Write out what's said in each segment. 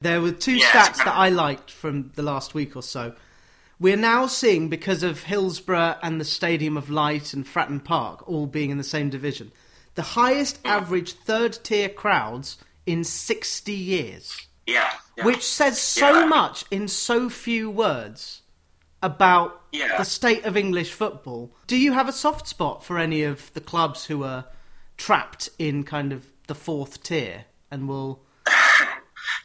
There were two Yeah, stats that I liked from the last week or so. We're now seeing, because of Hillsborough and the Stadium of Light and Fratton Park all being in the same division, the highest mm. average third tier crowds in 60 years. Yeah, yeah. Which says so Yeah. much in so few words about Yeah. the state of English football. Do you have a soft spot for any of the clubs who are trapped in kind of the fourth tier and will.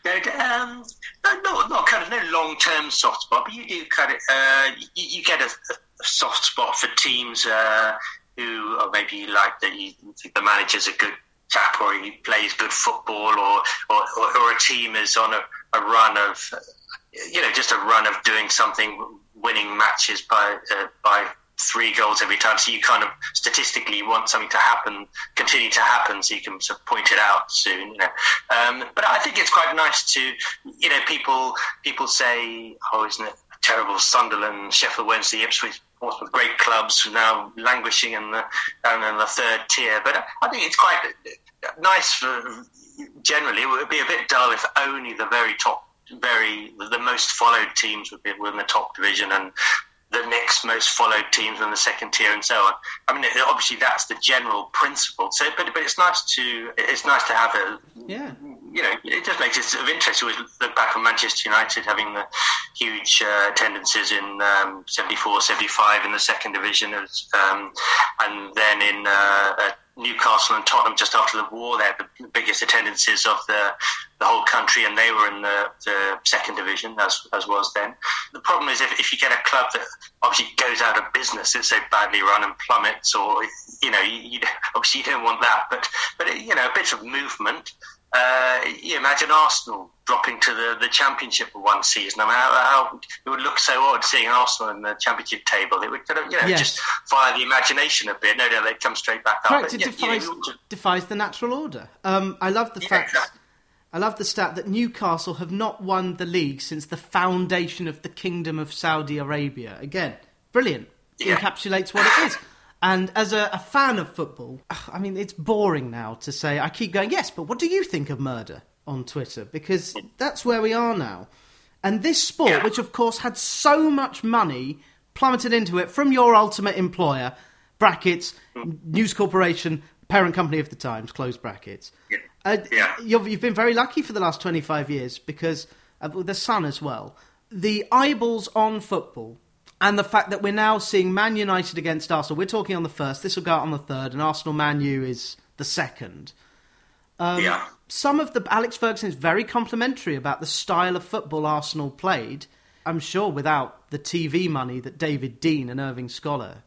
No, um, no, not, not kind of no long term soft spot, but you do kind of uh, you, you get a, a soft spot for teams uh, who, or maybe you like that you the manager's a good chap, or he plays good football, or or, or, or a team is on a, a run of you know just a run of doing something, winning matches by uh, by three goals every time. So you kind of statistically want something to happen, continue to happen, so you can sort of point it out soon. You know, um, but I think it's quite nice to, you know, people people say, oh, isn't it terrible? Sunderland, Sheffield Wednesday, Ipswich. Portsmouth, great clubs now languishing in the down in the third tier, but I think it's quite nice for generally. It would be a bit dull if only the very top, very the most followed teams would be in the top division and the next most followed teams in the second tier and so on. I mean, obviously that's the general principle. So, but but it's nice to it's nice to have a Yeah. you know it just makes it sort of interesting. We look back on Manchester United having the huge uh, attendances in um, 74, 75 in the second division, as, um, and then in uh, uh, Newcastle and Tottenham just after the war. They had the biggest attendances of the the whole country, and they were in the, the second division as as was then. The problem is if, if you get a club that obviously goes out of business, it's so badly run and plummets, or you know, you, you obviously you don't want that. But but you know, a bit of movement. Uh, you imagine Arsenal dropping to the, the championship for one season. I mean, how, how it would look so odd seeing Arsenal in the championship table. It would kind of, you know, Yes. just fire the imagination a bit. No doubt they'd come straight back up. Correct, But, it yeah, defies, you to- defies the natural order. Um, I love the Yeah, fact. exactly. I love the stat that Newcastle have not won the league since the foundation of the Kingdom of Saudi Arabia. Again, brilliant. Yeah. Encapsulates what it is. And as a, a fan of football, I mean, it's boring now to say. I keep going, yes, but what do you think of Murdoch on Twitter? Because that's where we are now. And this sport, Yeah. which of course had so much money plummeted into it from your ultimate employer, brackets, News Corporation, parent company of the Times, close brackets. Yeah. Uh, Yeah. You've, you've been very lucky for the last 25 years because uh, the Sun as well. The eyeballs on football and the fact that we're now seeing Man United against Arsenal. We're talking on the first, this will go out on the third, and Arsenal Man U is the second. Um, yeah. Some of the Alex Ferguson is very complimentary about the style of football Arsenal played. I'm sure without the TV money that David Dein and Irving Scholar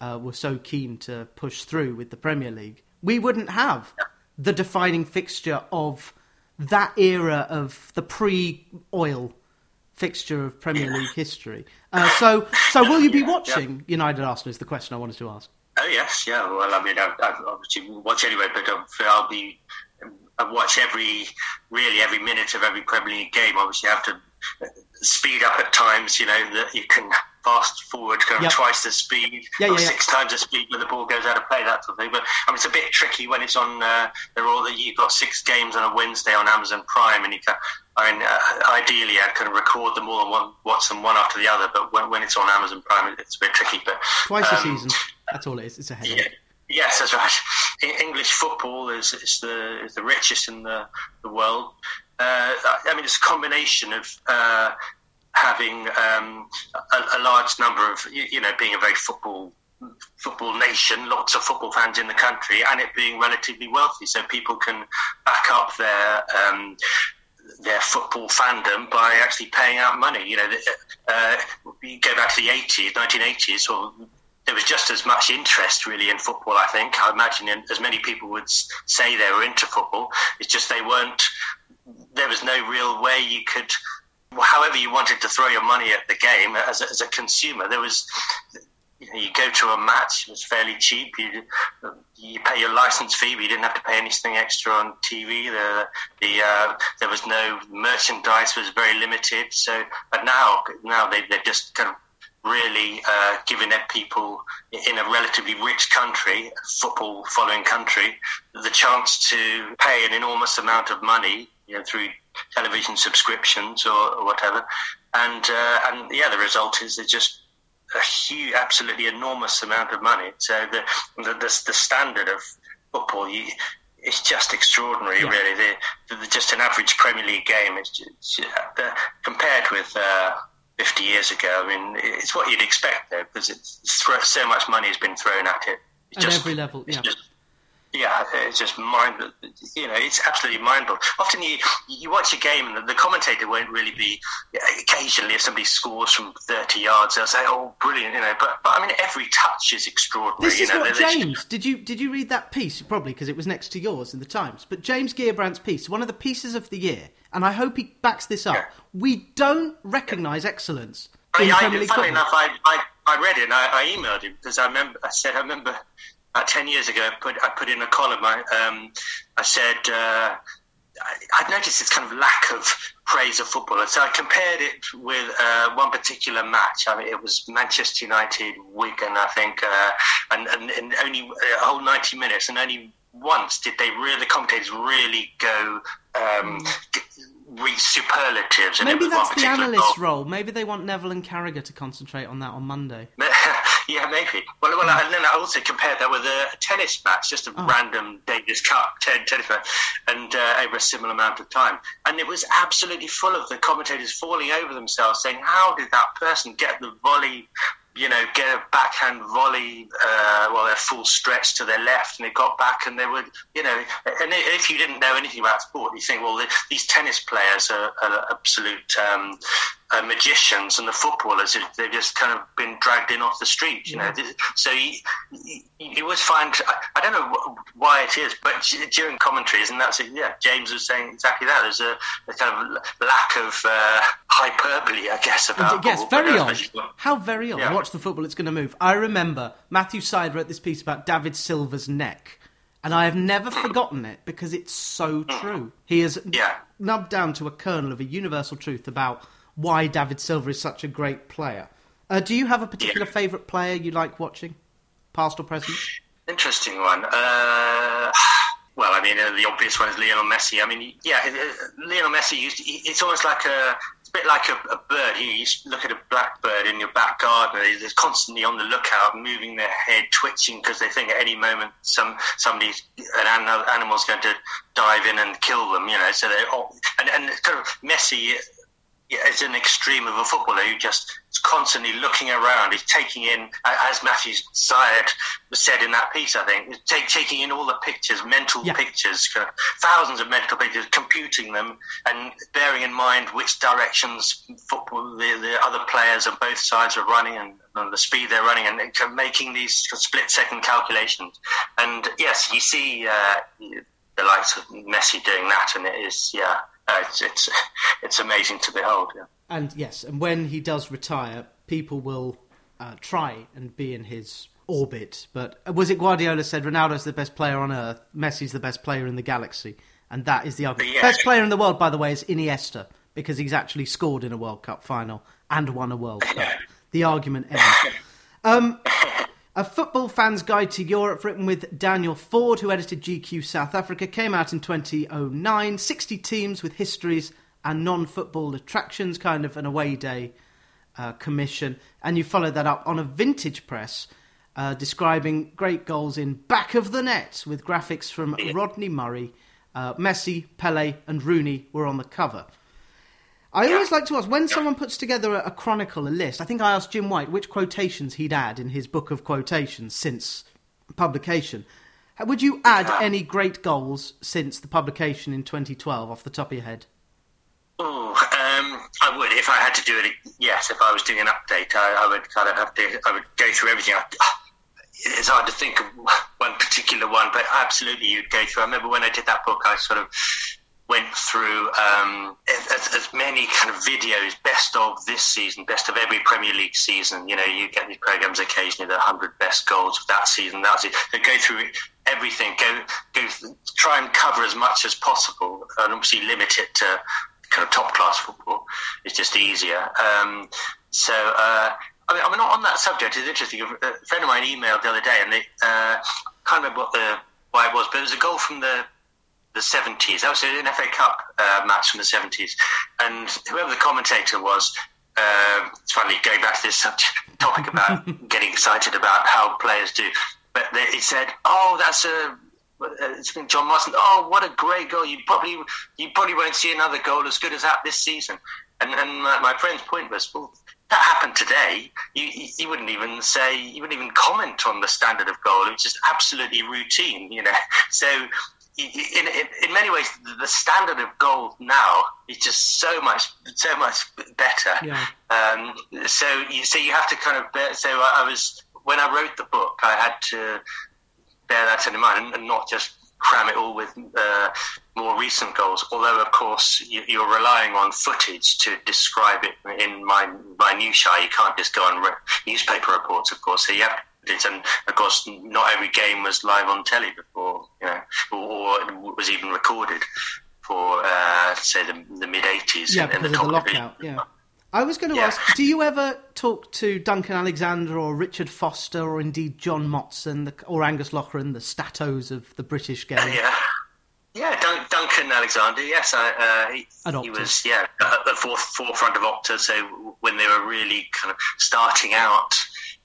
uh, were so keen to push through with the Premier League, we wouldn't have the defining fixture of that era of the pre-oil fixture of Premier League history. Uh, so, so will you be Yeah, yeah. watching United Arsenal? Is the question I wanted to ask. Oh yes, yeah. Well, I mean, I, I obviously watch anyway, but um, I'll be. I watch every, really every minute of every Premier League game. Obviously, you have to speed up at times. You know that you can fast forward kind of Yep. twice the speed Yeah, or yeah, yeah. six times the speed when the ball goes out of play. That sort of thing. But I mean, it's a bit tricky when it's on. Uh, they're all you've got six games on a Wednesday on Amazon Prime, and you can. I mean, uh, ideally, I can record them all and one, watch them one after the other. But when, when it's on Amazon Prime, it's a bit tricky. But Twice a um, season. That's all it is. It's a headache. yeah. Yes, that's right. English football is, is the is the richest in the the world. Uh, I mean, it's a combination of uh, having um, a, a large number of you, you know being a very football football nation, lots of football fans in the country, and it being relatively wealthy, so people can back up their. Um, their football fandom by actually paying out money. You know, uh, you go back to the 80s, 1980s, or there was just as much interest really in football. I think I imagine as many people would say they were into football. It's just they weren't. There was no real way you could. However, you wanted to throw your money at the game as a, as a consumer, there was. You, know, you go to a match; it was fairly cheap. You you pay your license fee, but you didn't have to pay anything extra on TV. The the uh, there was no merchandise; was very limited. So, but now now they they're just kind of really uh, giving their people in a relatively rich country, football following country, the chance to pay an enormous amount of money, you know, through television subscriptions or, or whatever. And uh, and yeah, the result is it's just a huge, absolutely enormous amount of money. So the the, the, the standard of football, you, it's just extraordinary, yeah. really. The, the, just an average Premier League game is just, uh, compared with. Uh, 50 years ago. I mean, it's what you'd expect though, because it's so much money has been thrown at it. It's at just, every level, yeah. Just, yeah, it's just mind. You know, it's absolutely mind blowing. Often you you watch a game and the commentator won't really be. Occasionally, if somebody scores from thirty yards, they'll say, "Oh, brilliant!" You know, but but I mean, every touch is extraordinary. This is you know, what James did. You did you read that piece? Probably because it was next to yours in the Times. But James Gheerbrant's piece, one of the pieces of the year, and I hope he backs this up. Yeah. We don't recognise excellence. In I, League funny enough, I, I, I read it and I, I emailed him because I remember I said I remember about 10 years ago, I put, I put in a column, I, um, I said, uh, I, would noticed this kind of lack of praise of football. And So I compared it with uh, one particular match. I mean, it was Manchester United, Wigan, I think, uh, and, and, and, only a whole 90 minutes, and only once did they really, the commentators really go um, superlatives. Maybe that's the analyst goal. role. Maybe they want Neville and Carragher to concentrate on that on Monday. yeah, maybe. Well, well, mm. and then I also compared that with a tennis match, just a oh. random Davis Cup tennis match, and uh, over a similar amount of time. And it was absolutely full of the commentators falling over themselves, saying, "How did that person get the volley you know, get a backhand volley uh, they're full stretch to their left, and they got back, and they were, you know, and if you didn't know anything about sport, you think, well, these tennis players are, are absolute um, uh, magicians, and the footballers they've just kind of been dragged in off the street, you know. So you, you, always find, I, don't know why it is, but during commentaries, and that's it. Yeah, James was saying exactly that. There's a, a kind of lack of uh, hyperbole, I guess, about. Yes, very odd. How very odd. Yeah watch the football, it's going to move. I remember Matthew Syed wrote this piece about David Silva's neck, and I have never forgotten it because it's so true. He has yeah. nubbed down to a kernel of a universal truth about why David Silva is such a great player. Uh, do you have a particular yeah. favourite player you like watching, past or present? Interesting one. Uh, well, I mean, uh, the obvious one is Lionel Messi. I mean, yeah, uh, Lionel Messi. Used to, it's almost like a bit like a, a bird. You, you look at a blackbird in your back garden. They're constantly on the lookout, moving their head, twitching because they think at any moment some somebody, an animal's going to dive in and kill them. You know, so they and and kind of Messi is an extreme of a footballer who just is constantly looking around. He's taking in, as Matthew Syed said in that piece, I think, take, taking in all the pictures, mental yeah. pictures, thousands of mental pictures, computing them, and bearing in mind which directions football the, the other players on both sides are running and, and the speed they're running, and making these split-second calculations. And yes, you see uh, the likes of Messi doing that, and it is yeah uh, it's, it's it's amazing to behold. Yeah. And yes, and when he does retire, people will uh, try and be in his orbit. But uh, was it Guardiola said Ronaldo's the best player on earth, Messi's the best player in the galaxy, and that is the argument. Yeah. Best player in the world, by the way, is Iniesta because he's actually scored in a World Cup final and won a World Cup. The argument ends. Um, a Football Fan's Guide to Europe, written with Daniel Ford, who edited GQ South Africa, came out in 2009. 60 teams with histories and non football attractions, kind of an away day uh, commission. And you followed that up on a vintage press uh, describing great goals in back of the net with graphics from Rodney Murray. Uh, Messi, Pele, and Rooney were on the cover. I always like to ask when someone puts together a, a, chronicle, a list. I think I asked Jim White which quotations he'd add in his book of quotations since publication. Would you add any great goals since the publication in 2012 off the top of your head? Oh, um, I would if I had to do it. Yes, if I was doing an update, I, I would kind of have to. I would go through everything. I, it's hard to think of one particular one, but absolutely you'd go through. I remember when I did that book, I sort of went through um, as, as, many kind of videos, best of this season, best of every Premier League season. You know, you get these programs occasionally, the hundred best goals of that season. That it. They go through everything, go go try and cover as much as possible, and obviously limit it to kind of top class football. It's just easier. Um, so. Uh, I mean, I mean, on that subject, it's interesting. A friend of mine emailed the other day, and they uh, can't remember what the why it was, but it was a goal from the the 70s. That was an FA Cup uh, match from the 70s. And whoever the commentator was, uh, it's funny going back to this subject, topic about getting excited about how players do. But they, he said, "Oh, that's a it's been John Motson. Oh, what a great goal! You probably you probably won't see another goal as good as that this season." And, and my, my friend's point was, well, that happened today. You, you, you, wouldn't even say, you wouldn't even comment on the standard of goal. It was just absolutely routine, you know. So in, in, in, many ways, the standard of gold now is just so much, so much better. Yeah. Um, so you, so you have to kind of bear, so I was, when I wrote the book, I had to bear that in mind and not just cram it all with uh, more recent goals. Although, of course, you, are relying on footage to describe it in my minutiae. You can't just go on re- newspaper reports, of course. So you have it, and of course, not every game was live on telly before, you know, or, or was even recorded for, uh, say, the, the mid '80s. Yeah, in, because in the of the lockout. Yeah. I was going to yeah. ask, do you ever talk to Duncan Alexander or Richard Foster or indeed John Motson or Angus Loughran, the statos of the British game? yeah. Yeah, Dun- Duncan Alexander. Yes, I, uh, he, he, was yeah at the forefront of Opta. So when they were really kind of starting out,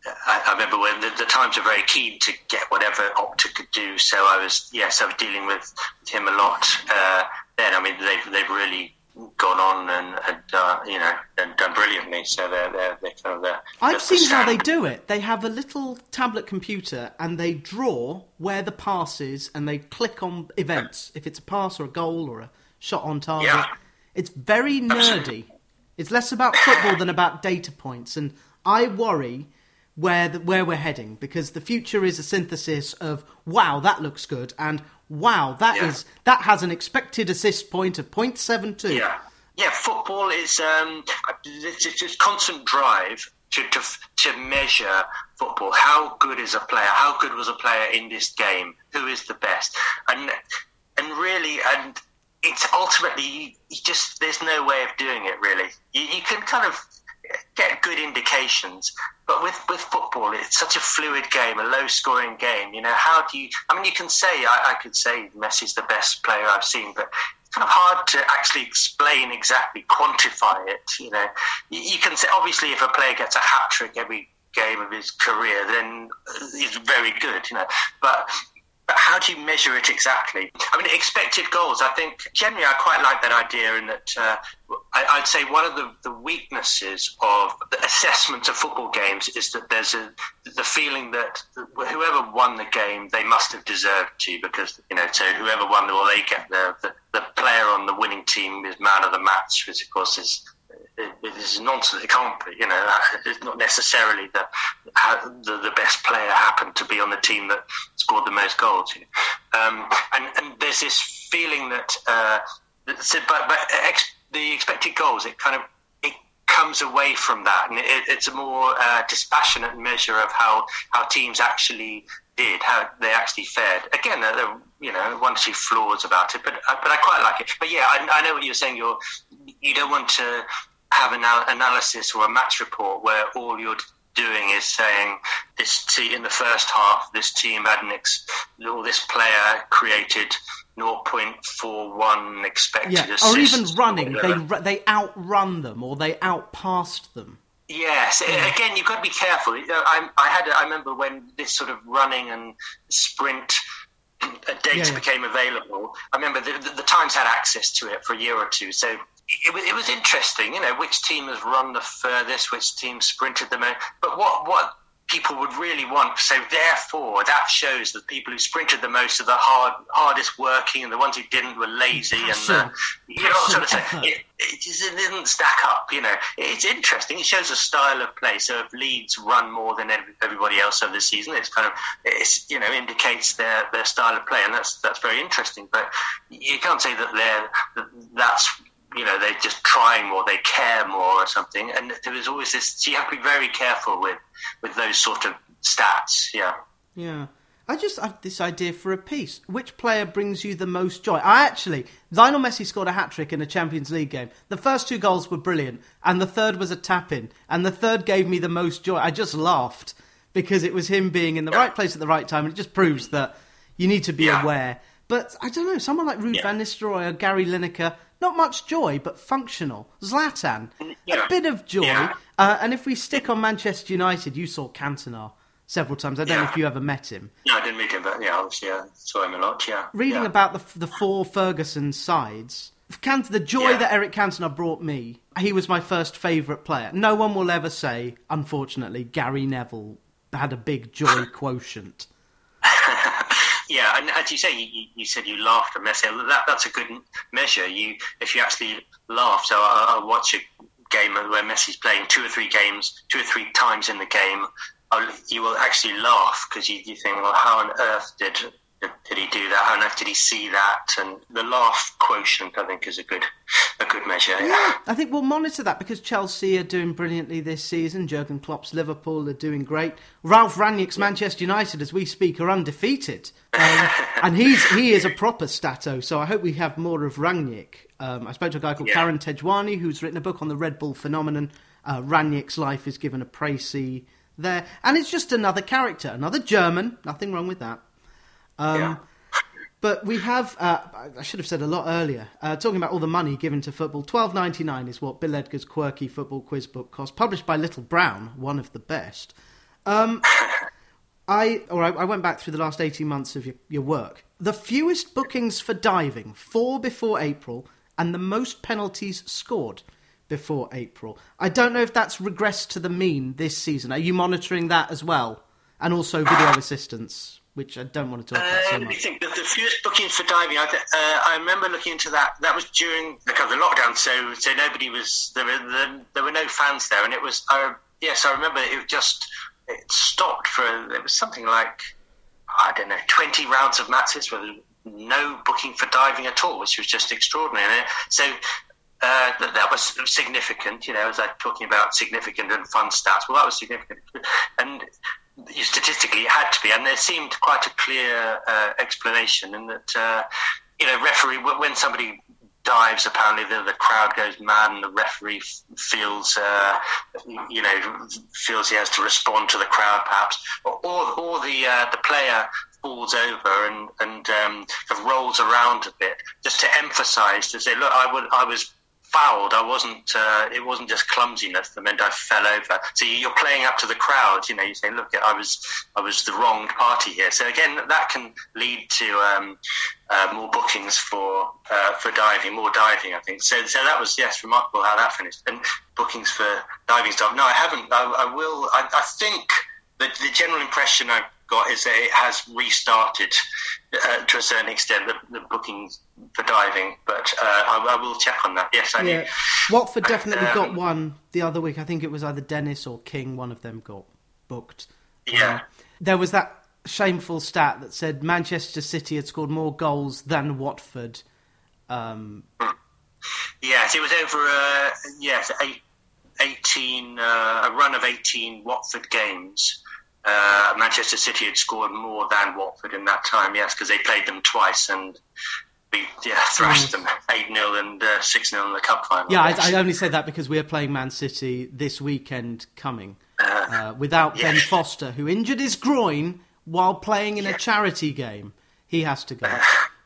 I, I remember when the, the, Times were very keen to get whatever Opta could do. So I was yes, I was dealing with, with him a lot. Uh, then I mean they've they've really gone on and, and uh, you know and done brilliantly. So they're they're, they're kind of there. I've seen how they do it. They have a little tablet computer and they draw where the pass is, and they click on events if it's a pass or a goal or a shot on target. Yeah. It's very nerdy. Absolutely. It's less about football than about data points, and I worry where the, where we're heading because the future is a synthesis of wow that looks good and wow that yeah. is that has an expected assist point of 0.72 yeah. Yeah football is um it's just constant drive to, to to measure football. How good is a player? How good was a player in this game? Who is the best? And and really and it's ultimately you just there's no way of doing it really. You, you can kind of get good indications. But with, with football, it's such a fluid game, a low scoring game. You know, how do you? I mean, you can say I, I could say Messi's the best player I've seen, but it's kind of hard to actually explain exactly, quantify it. You know, you, you can say obviously if a player gets a hat trick every game of his career, then he's very good. You know, but but how do you measure it exactly? I mean, expected goals. I think generally I quite like that idea in that uh, I, would say one of the, the, weaknesses of the assessment of football games is that there's a, the feeling that whoever won the game, they must have deserved to because, you know, so whoever won, the well, they get the, the, the player on the winning team is man of the match, which of course is it, is nonsense. It can't be. You know, it's not necessarily that the, the best player happened to be on the team that scored the most goals. Um, and, and there's this feeling that, uh, that but, but ex, the expected goals, it kind of it comes away from that, and it, it's a more uh, dispassionate measure of how how teams actually did, how they actually fared. Again, there, are you know one or two flaws about it, but uh, but I quite like it. But yeah, I, I know what you're saying. You're you don't want to have an analysis or a match report where all you're doing is saying this team in the first half, this team had an ex- or this player created 0.41 expected yeah, or even running. Or they they outrun them or they outpassed them. Yes, yeah. again, you've got to be careful. I, I had, I remember when this sort of running and sprint uh, data yeah, yeah. became available. I remember the, the, the, Times had access to it for a year or two, so it, it, was interesting, you know, which team has run the furthest, which team sprinted the most. But what, what people would really want, so therefore that shows that people who sprinted the most are the hard, hardest working, and the ones who didn't were lazy, Passion. and uh, you know, sort of thing. It, it, just, it didn't stack up. You know, it's interesting. It shows a style of play. So if Leeds run more than everybody else over the season, it's kind of it's you know indicates their their style of play, and that's that's very interesting. But you can't say that they're that's you know they're just trying more, they care more or something. And there was always this. So you have to be very careful with with those sort of stats. Yeah. Yeah. I just have this idea for a piece. Which player brings you the most joy? I actually, Lionel Messi scored a hat trick in a Champions League game. The first two goals were brilliant, and the third was a tap in, and the third gave me the most joy. I just laughed because it was him being in the right place at the right time, and it just proves that you need to be yeah. aware But I don't know, someone like Ruud Yeah. van Nistelrooy or Gary Lineker, not much joy, but functional. Zlatan, Yeah. a bit of joy. Yeah. Uh, and if we stick on Manchester United, you saw Cantona several times. I don't know if you ever met him. No, I didn't meet him, but yeah, obviously, I saw him a lot. Yeah, Reading yeah. about the, the four Ferguson sides, Cant- the joy Yeah. that Eric Cantona brought me, he was my first favourite player. No one will ever say, unfortunately, Gary Neville had a big joy quotient. Yeah, and as you say, you, you- said you laughed at Messi. That that's a good measure. You if you actually laugh. So I, I watch a game where Messi's playing two or three games, two or three times in the game. You will actually laugh because you, you think, well, how on earth did did he do that? How earth did he see that? And the laugh quotient, I think, is a good a good measure. Yeah. I think we'll monitor that because Chelsea are doing brilliantly this season. Jurgen Klopp's Liverpool are doing great. Ralph Rangnick's Manchester United, as we speak, are undefeated, um, and he's he is a proper stato. So I hope we have more of Rangnick. Um, I spoke to a guy called Yeah. Karen Tejwani who's written a book on the Red Bull phenomenon. Uh, Rangnick's life is given a précis there, and it's just another character, another German. Nothing wrong with that. Um, yeah. But we have, uh, I should have said a lot earlier, uh, talking about all the money given to football. Twelve ninety nine is what Bill Edgar's quirky football quiz book cost, published by Little Brown, one of the best. Um, I, or I, I went back through the last eighteen months of your, your work. The fewest bookings for diving, four before April, and the most penalties scored before April. I don't know if that's regressed to the mean this season. Are you monitoring that as well? And also video assistance, which I don't want to talk about Uh, so let me much. think. The, the fewest bookings for diving. I, uh, I remember looking into that. That was during the kind of the lockdown, so so nobody was there. Were there, there were no fans there, and it was. Uh, yes, I remember it just it stopped for. It was something like I don't know, twenty rounds of matches with no booking for diving at all, which was just extraordinary. And so. Uh, that, that was significant, you know, as I'm talking about significant and fun stats. Well, that was significant. And statistically, it had to be. And there seemed quite a clear uh, explanation in that, uh, you know, referee, when somebody dives, apparently the, the crowd goes mad and the referee feels, uh, you know, feels he has to respond to the crowd perhaps. Or, or, the, uh, the player falls over and, and um, rolls around a bit just to emphasise, to say, look, I, would, I was fouled. I wasn't. Uh, it wasn't just clumsiness that meant I fell over. So you're playing up to the crowd. You know, you say, "Look, I was, I was the wrong party here." So again, that can lead to um, uh, more bookings for uh, for diving, more diving. I think. So, so that was yes, remarkable how that finished. And bookings for diving stuff. No, I haven't. I, I will. I, I think the, the general impression I've got is that it has restarted uh, to a certain extent the, the bookings for diving, but uh, I, I will check on that. Yes, I Yeah, do. Watford definitely Um, got one the other week. I think it was either Dennis or King. One of them got booked. Yeah. Um, there was that shameful stat that said Manchester City had scored more goals than Watford. Um, Yes, it was over. Uh, yes, eight, eighteen uh, a run of eighteen Watford games. Uh, Manchester City had scored more than Watford in that time. Yes, because they played them twice and we yeah thrashed them eight 0 and six 0 in the cup final. yeah. I, I only say that because we are playing Man City this weekend coming Uh, uh, without yeah. Ben Foster, who injured his groin while playing in a charity game. He has to go.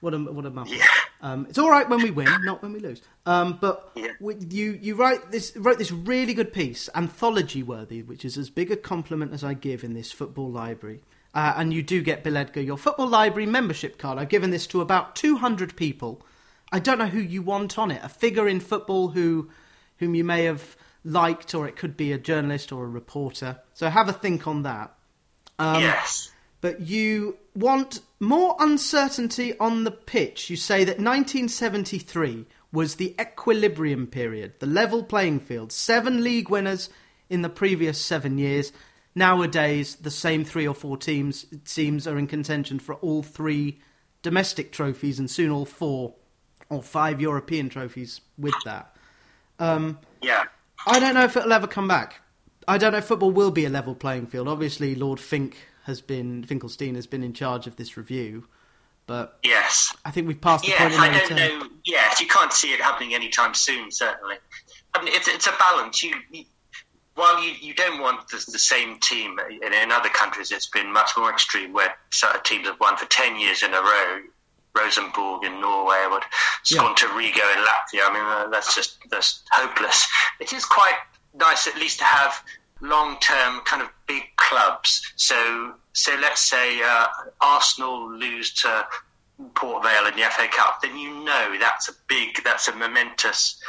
What a what a muppet. Yeah. Um, it's all right when we win, not when we lose. Um, but Yeah. we, you you write this wrote this really good piece, anthology worthy, which is as big a compliment as I give in this football library. Uh, and you do get Bill Edgar your football library membership card. I've given this to about two hundred people. I don't know who you want on it. A figure in football who whom you may have liked, or it could be a journalist or a reporter. So have a think on that. Um, yes. But you want more uncertainty on the pitch. You say that 1973 was the equilibrium period, the level playing field. Seven league winners in the previous seven years. Nowadays, the same three or four teams, it seems, are in contention for all three domestic trophies and soon all four or five European trophies with that. Um, yeah. I don't know if it'll ever come back. I don't know if football will be a level playing field. Obviously, Lord Fink has been Finkelstein has been in charge of this review, but Yes. I think we've passed the Yes, point of I don't return. know. Yes, you can't see it happening anytime soon. Certainly, I mean, it's, it's a balance. You, you while you, you don't want the, the same team in, in other countries, it's been much more extreme where certain teams have won for ten years in a row. Rosenborg in Norway, what Skonto Riga in Latvia. I mean, uh, that's just that's hopeless. It is quite nice, at least, to have long-term kind of big clubs. So, so let's say uh, Arsenal lose to Port Vale in the FA Cup, then you know that's a big, that's a momentous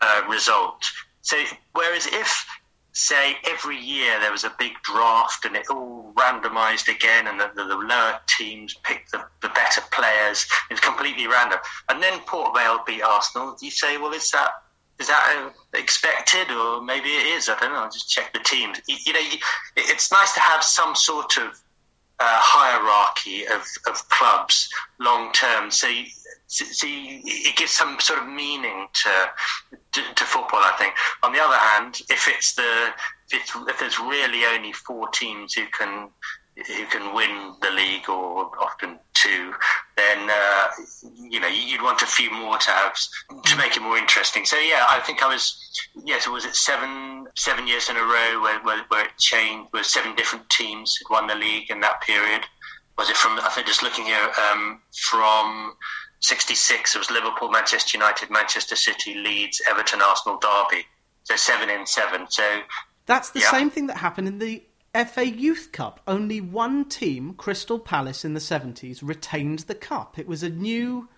uh, result. So, whereas if say every year there was a big draft and it all randomised again and the, the, the, lower teams picked the, the better players. It's completely random. And then Port Vale beat Arsenal. You say, well, is that is that expected or maybe it is? I don't know. I'll just check the teams. You, you know, you, it's nice to have some sort of uh, hierarchy of, of clubs long term. So, you, so it gives some sort of meaning to, to, to football. I think. On the other hand, if it's the if, it's, if there's really only four teams who can who can win the league or often two, then uh, you know you'd want a few more tabs to make it more interesting. So yeah, I think I was yes, was it seven seven years in a row where, where, where it changed, where seven different teams had won the league in that period. Was it from I think just looking here um, from 66, it was Liverpool, Manchester United, Manchester City, Leeds, Everton, Arsenal, Derby. So seven in seven. So that's the yeah. same thing that happened in the FA Youth Cup. Only one team, Crystal Palace in the 70s, retained the cup. It was a new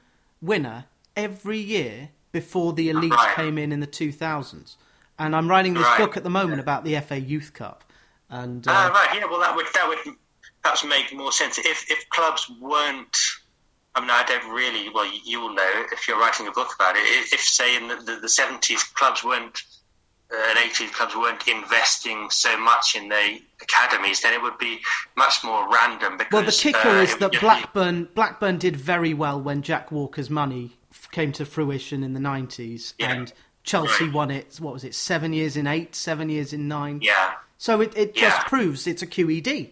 winner every year before the elite right. came in in the 2000s. And I'm writing this right. book at the moment about the FA Youth Cup. And uh, uh, right, yeah, well, that would that would perhaps make more sense if if clubs weren't I mean, I don't really. Well, you will know if you're writing a book about it. If, say, in the, the, the 70s, clubs weren't and 80s clubs weren't investing so much in the academies, then it would be much more random. Because, well, the kicker uh, is that Blackburn Blackburn did very well when Jack Walker's money came to fruition in the 90s, yeah. and Chelsea right. won it. What was it? Seven years in eight, seven years in nine. Yeah. So it, it yeah. just proves it's a QED.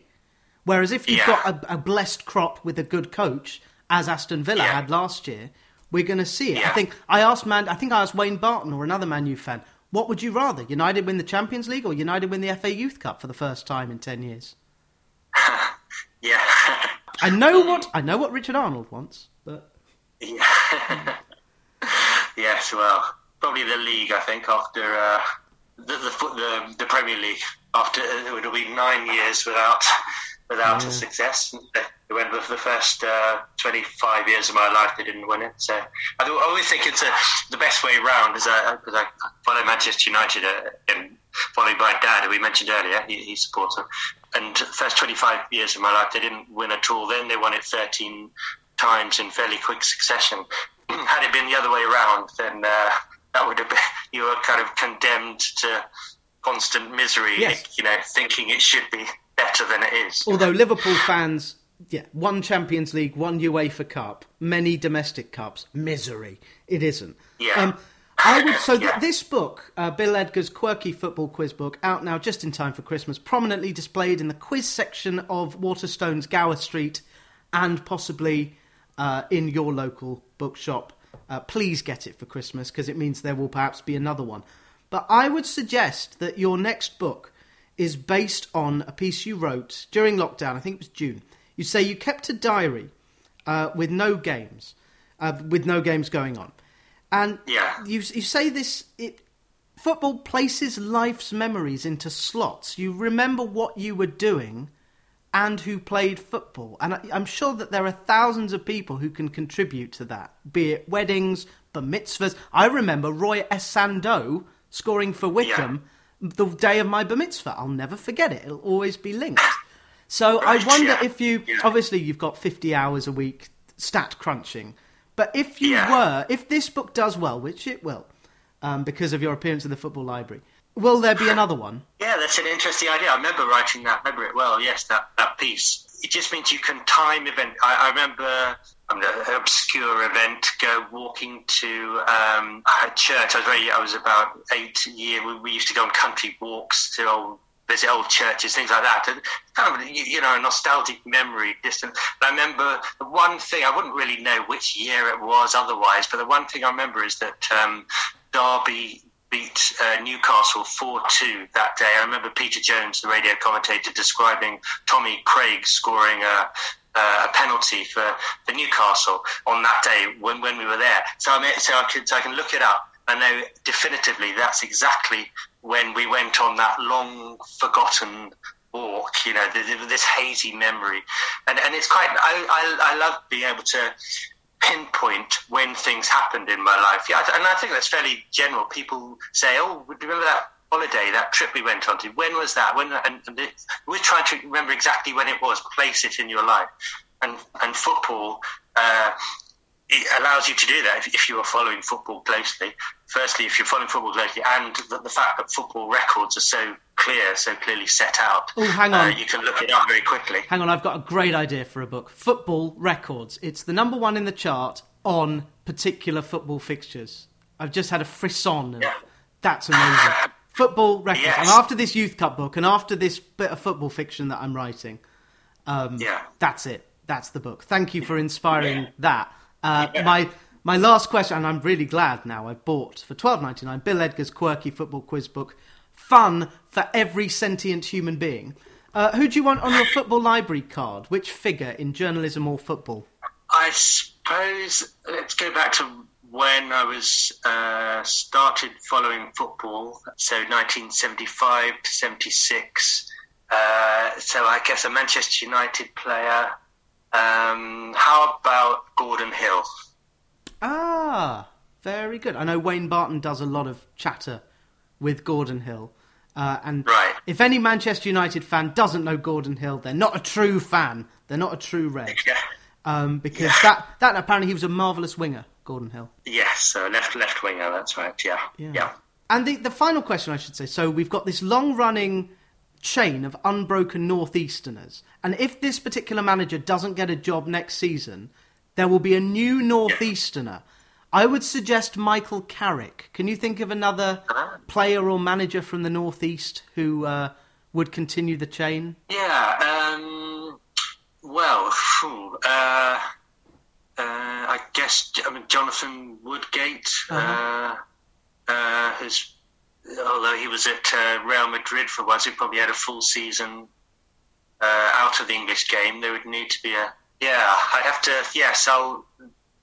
Whereas if you've yeah. got a, a blessed crop with a good coach, as Aston Villa had last year, we're going to see it. I think I asked man, I think I asked Wayne Barton or another Man U fan, what would you rather, United win the Champions League or United win the FA Youth Cup for the first time in ten years? yeah, I know what I know what Richard Arnold wants, but yeah. yes, well, probably the league. I think after uh, the, the, the the Premier League, after it would be nine years without without yeah. a success. They went for the first uh, 25 years of my life, they didn't win it. So I, always think it's a, the best way round because I, I, follow Manchester United uh, and followed by Dad, who we mentioned earlier. He, he supports them. And the first 25 years of my life, they didn't win at all. Then they won it 13 times in fairly quick succession. Had it been the other way around, then uh, that would have been, you were kind of condemned to constant misery, yes. you know, thinking it should be better than it is. Although Liverpool fans, yeah, one Champions League, one UEFA Cup, many domestic cups, misery. It isn't. Yeah. Um, I would so yeah. this book, uh, Bill Edgar's quirky football quiz book, out now just in time for Christmas, prominently displayed in the quiz section of Waterstones Gower Street, and possibly uh, in your local bookshop. Uh, please get it for Christmas because it means there will perhaps be another one. But I would suggest that your next book is based on a piece you wrote during lockdown. I think it was June. You say you kept a diary uh, with no games, uh, with no games going on, and yeah. you you say this. It football places life's memories into slots. You remember what you were doing and who played football. And I, am sure that there are thousands of people who can contribute to that, be it weddings, bar mitzvahs. I remember Roy Essandoh scoring for Wycombe yeah the day of my bar mitzvah. I'll never forget it. It'll always be linked. So right, I wonder yeah. if you yeah. obviously you've got 50 hours a week stat crunching, but if you yeah. were, if this book does well, which it will, um, because of your appearance in the football library, will there be another one? Yeah, that's an interesting idea. I remember writing that. Remember it well. Yes, that that piece. It just means you can time event. I, I remember an obscure event, go walking to um, a church. I was very, I was about eight years. We, we, used to go on country walks to old, visit old churches, things like that. And kind of, you know, a nostalgic memory, distant. But I remember the one thing, I wouldn't really know which year it was otherwise, but the one thing I remember is that um, Derby beat uh, Newcastle 4 2 that day. I remember Peter Jones, the radio commentator, describing Tommy Craig scoring a uh, a penalty for, for Newcastle on that day when, when we were there. So I, mean, so, I could, so I can look it up and know definitively that's exactly when we went on that long forgotten walk. You know, this hazy memory, and and it's quite. I, I, I love being able to pinpoint when things happened in my life. Yeah, and I think that's fairly general. People say, "Oh, do you remember that holiday, that trip we went on to? When was that? When?" And, and it, we're trying to remember exactly when it was, place it in your life, and and football. Uh, it allows you to do that if, if, you are following football closely. Firstly, if you're following football closely, and the, the fact that football records are so clear, so clearly set out. Oh, hang on. Uh, you can look it up very quickly. Hang on, I've got a great idea for a book. Football records. It's the number one in the chart on particular football fixtures. I've just had a frisson. Of, yeah. That's amazing. football records. Yes. And after this Youth Cup book, and after this bit of football fiction that I'm writing, um, yeah. that's it. That's the book. Thank you for inspiring yeah. that. Uh, yeah. My my last question, and I'm really glad now I bought for twelve ninety nine Bill Edgar's quirky football quiz book, fun for every sentient human being. Uh, who do you want on your football library card? Which figure in journalism or football? I suppose let's go back to when I was uh, started following football, so 1975 to 76. Uh, so I guess a Manchester United player. Um, how about Gordon Hill? Ah, very good. I know Wayne Barton does a lot of chatter with Gordon Hill. Uh, and right. if any Manchester United fan doesn't know Gordon Hill, they're not a true fan. They're not a true red. Yeah. Um, because yeah. that, that apparently he was a marvellous winger, Gordon Hill. Yes, uh, left left winger, that's right, yeah. Yeah. yeah. And the, the final question, I should say so we've got this long running chain of unbroken Northeasterners. And if this particular manager doesn't get a job next season, there will be a new Northeasterner. I would suggest Michael Carrick. Can you think of another player or manager from the Northeast who uh, would continue the chain? Yeah. Um, well, uh, uh, I guess I mean Jonathan Woodgate uh-huh. Uh, uh, has, although he was at uh, Real Madrid for once, he probably had a full season out of the English game. There would need to be a yeah. I have to. Yes, I'll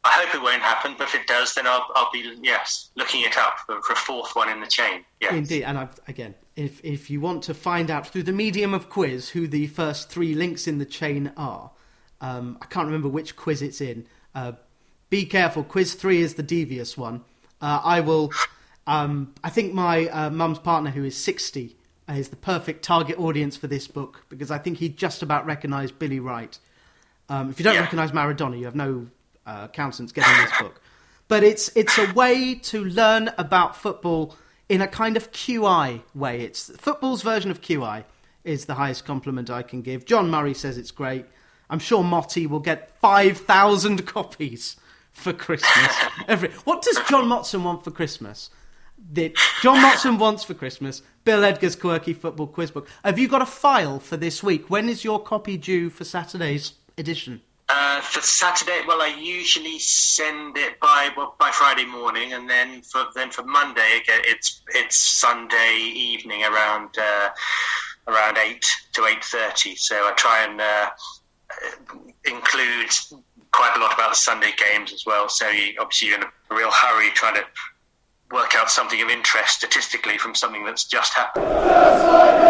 I hope it won't happen, but if it does, then I'll, I'll be yes looking it up for, for, a fourth one in the chain. Yes. Indeed, and I've, again, if if you want to find out through the medium of quiz who the first three links in the chain are, um, I can't remember which quiz it's in. Uh, be careful, quiz three is the devious one. Uh, I will. Um, I think my uh, mum's partner, who is sixty, is the perfect target audience for this book because I think he just about recognised Billy Wright. Um, if you don't yeah. recognise Maradona, you have no uh, accountants getting this book. But it's it's a way to learn about football in a kind of QI way. It's football's version of QI is the highest compliment I can give. John Murray says it's great. I'm sure Motty will get five thousand copies for Christmas. Every what does John Motson want for Christmas? That John Motson wants for Christmas. Bill Edgar's quirky football quiz book. Have you got a file for this week? When is your copy due for Saturday's edition? Uh, for Saturday, well, I usually send it by well, by Friday morning, and then for then for Monday, again, it's it's Sunday evening around uh, around eight to eight thirty. So I try and uh, include quite a lot about the Sunday games as well. So you, obviously you're in a real hurry trying to work out something of interest statistically from something that's just happened. Just like